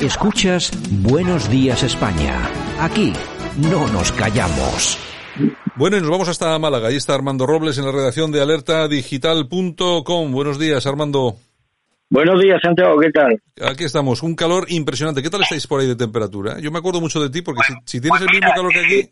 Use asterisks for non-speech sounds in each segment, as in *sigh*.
Escuchas Buenos Días España. Aquí no nos callamos. Bueno, y nos vamos hasta Málaga. Ahí está Armando Robles en la redacción de alertadigital.com. Buenos días, Armando. Buenos días, Santiago, ¿qué tal? Aquí estamos, un calor impresionante. ¿Qué tal estáis por ahí de temperatura? Yo me acuerdo mucho de ti porque si, si tienes el mismo calor que aquí...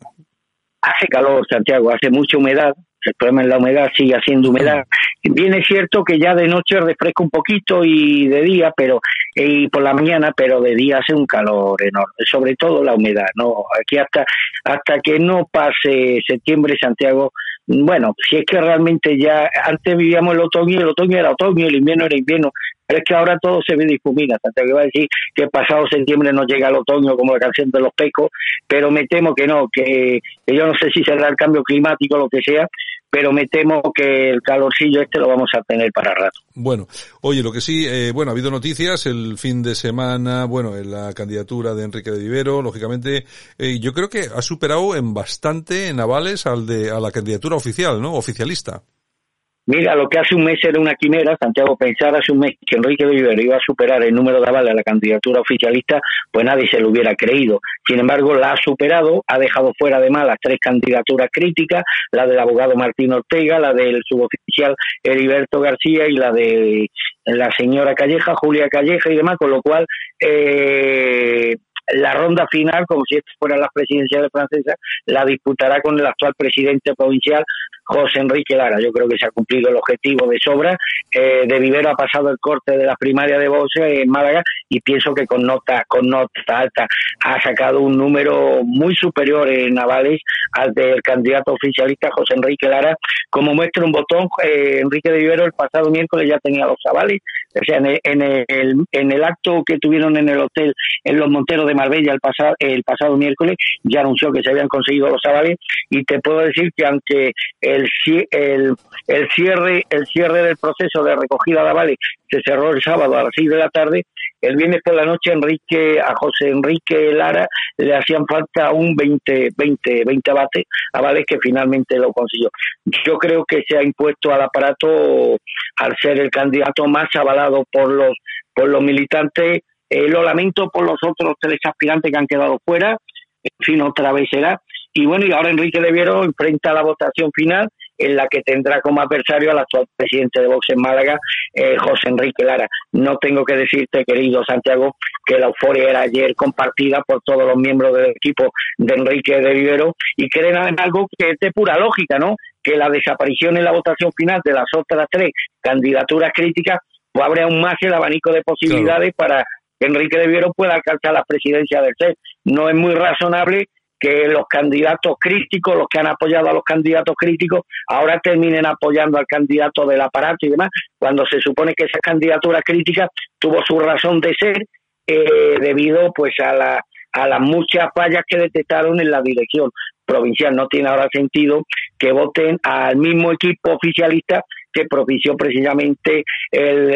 Hace calor, Santiago, hace mucha humedad, el problema es la humedad, sigue haciendo humedad. Bien es cierto que ya de noche refresca un poquito y de día, pero y por la mañana, pero de día hace un calor enorme, sobre todo la humedad, ¿no? Aquí hasta hasta que no pase septiembre, Santiago, bueno, si es que realmente ya antes vivíamos el otoño, el otoño era otoño, el invierno era invierno, pero es que ahora todo se ve difumina, Santiago que va a decir que pasado septiembre no llega el otoño como la canción de los pecos, pero me temo que no, que, que yo no sé si será el cambio climático o lo que sea, pero me temo que el calorcillo este lo vamos a tener para rato. Bueno, oye, lo que sí, eh, bueno, ha habido noticias el fin de semana, bueno, en la candidatura de Enrique de Vivero, lógicamente, eh, yo creo que ha superado en bastante en avales al de, a la candidatura oficial, ¿no? Oficialista. Mira, lo que hace un mes era una quimera, Santiago pensar hace un mes que Enrique de Vivero iba a superar el número de avales a la candidatura oficialista, pues nadie se lo hubiera creído. Sin embargo, la ha superado, ha dejado fuera además las tres candidaturas críticas, la del abogado Martín Ortega, la del suboficial Heriberto García y la de la señora Calleja, Julia Calleja y demás, con lo cual eh, la ronda final, como si fuera la presidenciales francesa, la disputará con el actual presidente provincial, José Enrique Lara. Yo creo que se ha cumplido el objetivo de sobra. Eh, de Vivero ha pasado el corte de la primaria de Vox en Málaga y pienso que con nota, con nota alta ha sacado un número muy superior en Navales al del candidato oficialista José Enrique Lara. Como muestra un botón, eh, Enrique de Vivero el pasado miércoles ya tenía los avales. O sea, en el, en el, acto que tuvieron en el hotel en Los Monteros de Marbella el pasado, el pasado miércoles ya anunció que se habían conseguido los avales y te puedo decir que aunque el, el, el cierre el cierre del proceso de recogida de avales se cerró el sábado a las 6 de la tarde. El viernes por la noche Enrique a José Enrique Lara le hacían falta un 20 20 20 avales, avales que finalmente lo consiguió. Yo creo que se ha impuesto al aparato al ser el candidato más avalado por los por los militantes. Eh, lo lamento por los otros tres aspirantes que han quedado fuera. En fin, otra vez será. Y bueno, y ahora Enrique de Viero enfrenta la votación final en la que tendrá como adversario al actual presidente de Vox en Málaga, eh, José Enrique Lara. No tengo que decirte, querido Santiago, que la euforia era ayer compartida por todos los miembros del equipo de Enrique de Vivero y creen en algo que es de pura lógica, ¿no? Que la desaparición en la votación final de las otras tres candidaturas críticas pues abre aún más el abanico de posibilidades para Enrique de Vivero pueda alcanzar la presidencia del CEP. No es muy razonable que los candidatos críticos, los que han apoyado a los candidatos críticos, ahora terminen apoyando al candidato del aparato y demás, cuando se supone que esa candidatura crítica tuvo su razón de ser eh, debido pues a, la, a las muchas fallas que detectaron en la dirección provincial. No tiene ahora sentido que voten al mismo equipo oficialista que propició precisamente el,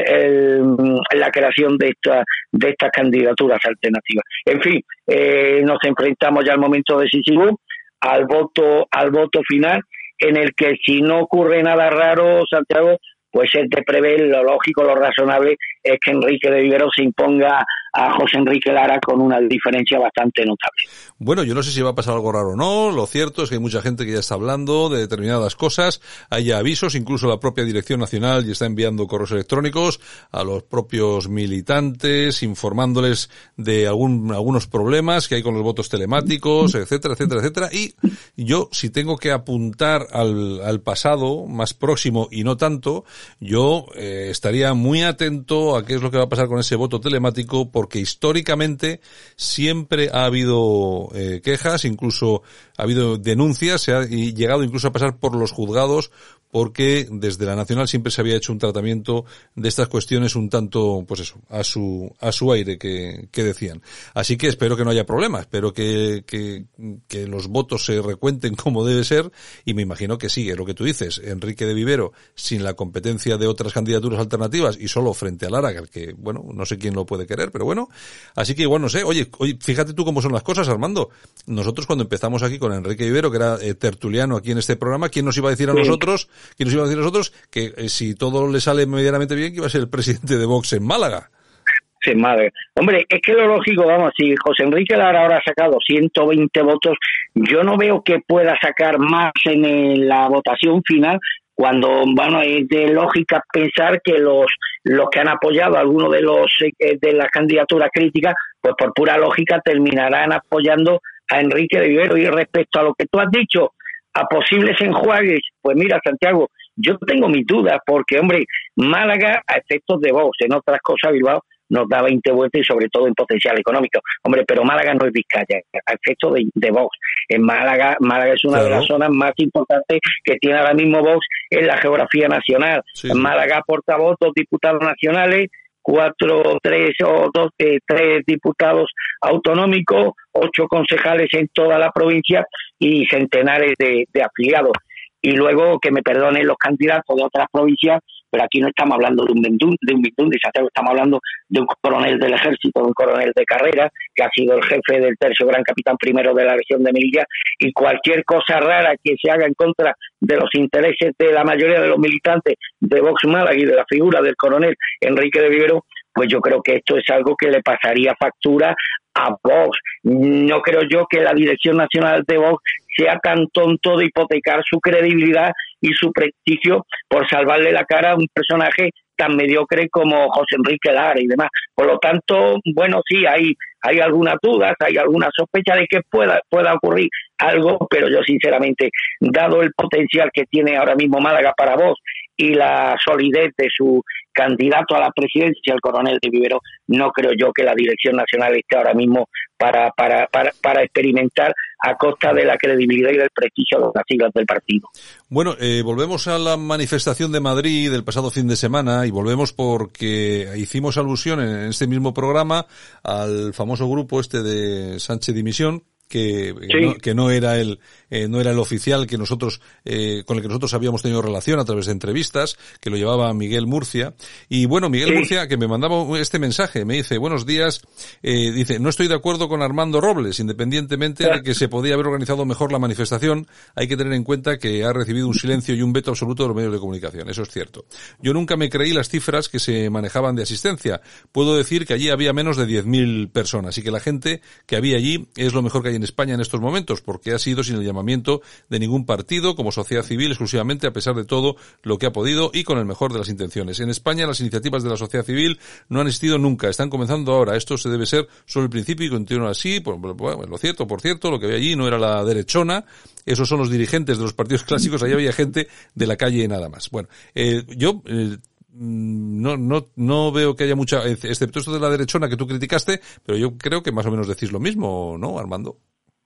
la creación de, esta, de estas candidaturas alternativas. En fin, eh, nos enfrentamos ya al momento decisivo, al voto, al voto final, en el que si no ocurre nada raro, Santiago, pues es de prever, lo lógico, lo razonable es que Enrique de Vivero se imponga a José Enrique Lara con una diferencia bastante notable. Bueno, yo no sé si va a pasar algo raro o no, lo cierto es que hay mucha gente que ya está hablando de determinadas cosas, hay avisos, incluso la propia Dirección Nacional ya está enviando correos electrónicos a los propios militantes, informándoles de algún, algunos problemas que hay con los votos telemáticos, etcétera, etcétera, etcétera, y yo si tengo que apuntar al, al pasado más próximo y no tanto, yo eh, estaría muy atento a qué es lo que va a pasar con ese voto telemático, porque históricamente siempre ha habido eh, quejas, incluso ha habido denuncias, se ha llegado incluso a pasar por los juzgados porque desde la Nacional siempre se había hecho un tratamiento de estas cuestiones un tanto, pues eso, a su, a su aire que, que decían. Así que espero que no haya problemas, espero que, que, que, los votos se recuenten *laughs* como debe ser y me imagino que sigue lo que tú dices, Enrique de Vivero, sin la competencia de otras candidaturas alternativas y solo frente a Lara, que bueno, no sé quién lo puede querer, pero bueno, así que igual no sé, oye, oye, fíjate tú cómo son las cosas, Armando. Nosotros cuando empezamos aquí con Enrique Vivero, que era eh, tertuliano aquí en este programa, ¿quién nos iba a decir a sí. nosotros que nos iba a decir nosotros que eh, si todo le sale medianamente bien, que iba a ser el presidente de Vox en Málaga. en Málaga. Hombre, es que lo lógico, vamos, si José Enrique Lara ahora ha sacado 120 votos, yo no veo que pueda sacar más en la votación final cuando bueno es de lógica pensar que los los que han apoyado a alguno de los eh, de las candidaturas críticas pues por pura lógica terminarán apoyando a Enrique de Vivero y respecto a lo que tú has dicho a posibles enjuagues pues mira Santiago yo tengo mis dudas porque hombre Málaga a efectos de voz en otras cosas Bilbao nos da 20 vueltas y sobre todo en potencial económico. Hombre, pero Málaga no es Vizcaya, a efecto de, de Vox. En Málaga, Málaga es una de las zonas más importantes que tiene ahora mismo Vox en la geografía nacional. En Málaga aporta votos diputados nacionales, cuatro, tres o dos, eh, tres diputados autonómicos, ocho concejales en toda la provincia y centenares de afiliados. Y luego que me perdonen los candidatos de otras provincias pero aquí no estamos hablando de un de un de estamos hablando de un coronel del ejército, de un coronel de carrera, que ha sido el jefe del tercio gran capitán primero de la región de Melilla, y cualquier cosa rara que se haga en contra de los intereses de la mayoría de los militantes de Vox Málaga y de la figura del coronel Enrique de Vivero, pues yo creo que esto es algo que le pasaría factura a Vox. No creo yo que la Dirección Nacional de Vox sea tan tonto de hipotecar su credibilidad y su prestigio por salvarle la cara a un personaje tan mediocre como José Enrique Lara y demás. Por lo tanto, bueno, sí, hay, hay algunas dudas, hay alguna sospecha de que pueda, pueda ocurrir algo, pero yo sinceramente, dado el potencial que tiene ahora mismo Málaga para vos y la solidez de su candidato a la presidencia, el coronel de Vivero, no creo yo que la Dirección Nacional esté ahora mismo para, para, para, para experimentar a costa de la credibilidad y del prestigio de las siglas del partido. Bueno, eh, volvemos a la manifestación de Madrid del pasado fin de semana y volvemos porque hicimos alusión en este mismo programa al famoso grupo este de Sánchez Dimisión, que, no, que no era el eh, no era el oficial que nosotros eh, con el que nosotros habíamos tenido relación a través de entrevistas que lo llevaba Miguel Murcia. Y bueno Miguel Murcia que me mandaba este mensaje me dice buenos días eh, dice no estoy de acuerdo con Armando Robles independientemente de que se podía haber organizado mejor la manifestación hay que tener en cuenta que ha recibido un silencio y un veto absoluto de los medios de comunicación eso es cierto. Yo nunca me creí las cifras que se manejaban de asistencia. Puedo decir que allí había menos de 10.000 personas y que la gente que había allí es lo mejor que hay en España en estos momentos, porque ha sido sin el llamamiento de ningún partido como sociedad civil exclusivamente a pesar de todo lo que ha podido y con el mejor de las intenciones. En España las iniciativas de la sociedad civil no han existido nunca, están comenzando ahora. Esto se debe ser solo el principio y continúa así. Pues, bueno, lo cierto, por cierto, lo que había allí no era la derechona, esos son los dirigentes de los partidos *laughs* clásicos, allá había gente de la calle y nada más. Bueno, eh, yo eh, no, no, no veo que haya mucha, excepto esto de la derechona que tú criticaste, pero yo creo que más o menos decís lo mismo, ¿no, Armando?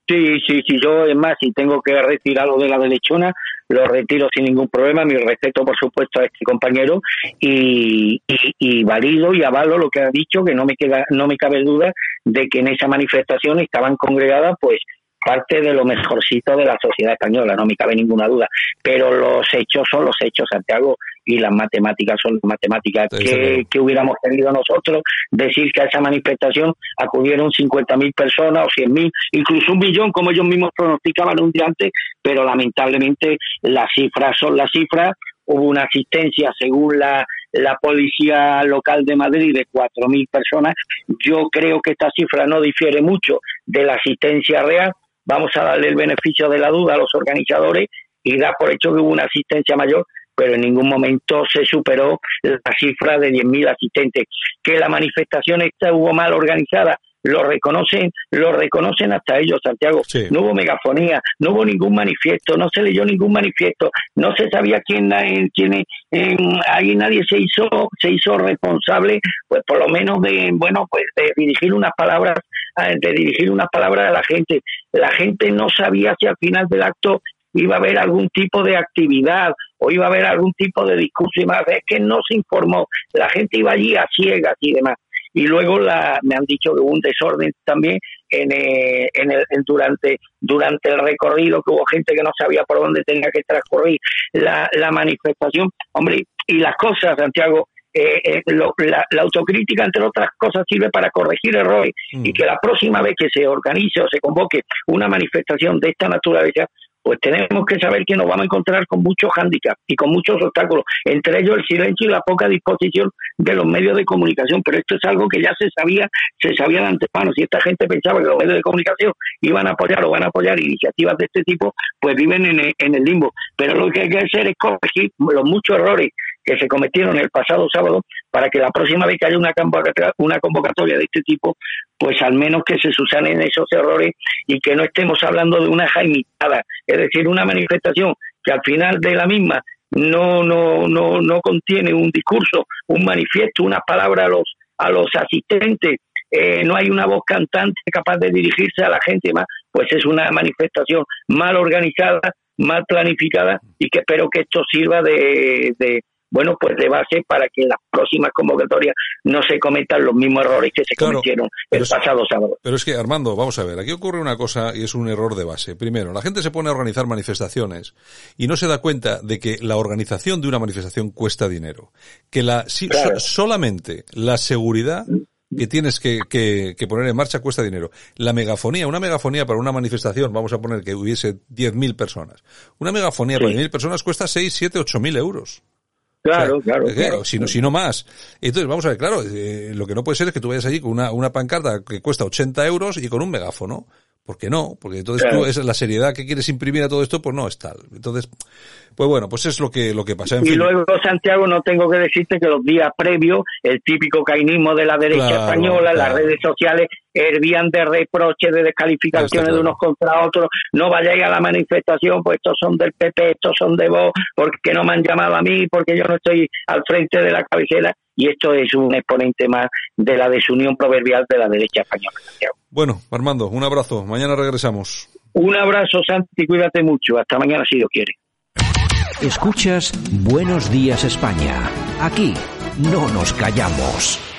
Sí, sí, sí, yo es más, si tengo que retirar lo de la derechona, lo retiro sin ningún problema, mi respeto por supuesto a este compañero y, y, y, valido y avalo lo que ha dicho, que no me queda, no me cabe duda de que en esa manifestación estaban congregadas pues parte de lo mejorcito de la sociedad española, no me cabe ninguna duda. Pero los hechos son los hechos, Santiago, y las matemáticas son las matemáticas. que, que hubiéramos tenido nosotros? Decir que a esa manifestación acudieron 50.000 personas o 100.000, incluso un millón, como ellos mismos pronosticaban un día antes, pero lamentablemente las cifras son las cifras. Hubo una asistencia, según la, la policía local de Madrid, de 4.000 personas. Yo creo que esta cifra no difiere mucho de la asistencia real vamos a darle el beneficio de la duda a los organizadores y da por hecho que hubo una asistencia mayor, pero en ningún momento se superó la cifra de 10.000 asistentes. Que la manifestación estuvo mal organizada, lo reconocen, lo reconocen hasta ellos, Santiago. No hubo megafonía, no hubo ningún manifiesto, no se leyó ningún manifiesto, no se sabía quién, quién ahí nadie se hizo, se hizo responsable, pues por lo menos de, bueno, pues de dirigir unas palabras, de dirigir unas palabras a la gente. La gente no sabía si al final del acto iba a haber algún tipo de actividad o iba a haber algún tipo de discurso y más. Es que no se informó. La gente iba allí a ciegas y demás y luego la, me han dicho que hubo un desorden también en, eh, en el, durante, durante el recorrido, que hubo gente que no sabía por dónde tenía que transcurrir la, la manifestación. Hombre, y las cosas, Santiago, eh, eh la, autocrítica, entre otras cosas, sirve para corregir errores y mm. que la próxima vez que se organice o se convoque una manifestación de esta naturaleza, pues tenemos que saber que nos vamos a encontrar con muchos hándicaps y con muchos obstáculos, entre ellos el silencio y la poca disposición de los medios de comunicación, pero esto es algo que ya se sabía, se sabía de antemano, si esta gente pensaba que los medios de comunicación iban a apoyar o van a apoyar iniciativas de este tipo, pues viven en el, en el limbo, pero lo que hay que hacer es corregir los muchos errores que se cometieron el pasado sábado para que la próxima vez que haya una convocatoria, de este tipo, pues al menos que se susanen esos errores y que no estemos hablando de una jaimitada, es decir, una manifestación que al final de la misma no no no no contiene un discurso, un manifiesto, una palabra a los a los asistentes, eh, no hay una voz cantante capaz de dirigirse a la gente más, pues es una manifestación mal organizada, mal planificada y que espero que esto sirva de, bueno, pues de base para que en las próximas convocatorias no se cometan los mismos errores que se cometieron el pasado sábado. Pero es que, Armando, vamos a ver, aquí ocurre una cosa y es un error de base. Primero, la gente se pone a organizar manifestaciones y no se da cuenta de que la organización de una manifestación cuesta dinero. Que la, solamente la seguridad que tienes que, que, poner en marcha cuesta dinero. La megafonía, una megafonía para una manifestación, vamos a poner que hubiese 10.000 personas. Una megafonía para 10.000 personas cuesta 6, 7, 8.000 euros. Claro, claro, claro. Si no, si no más. Entonces, vamos a ver, claro, eh, lo que no puede ser es que tú vayas allí con una, una pancarta que cuesta 80 euros y con un megáfono. ¿Por qué no? Porque entonces tú, es la seriedad que quieres imprimir a todo esto, pues no es tal. Entonces, pues bueno, pues es lo que, lo que pasa. y luego, Santiago, no tengo que decirte que los días previos, el típico cainismo de la derecha española, las redes sociales hervían de reproches, de descalificaciones de unos contra otros, no vayáis a la manifestación, pues estos son del PP, estos son de vos, porque no me han llamado a mí, porque yo no estoy al frente de la cabecera, y esto es un exponente más de la desunión proverbial de la derecha española. Bueno, Armando, un abrazo, mañana regresamos. Un abrazo, Santi, cuídate mucho, hasta mañana si Dios quiere. Escuchas Buenos Días España, aquí no nos callamos.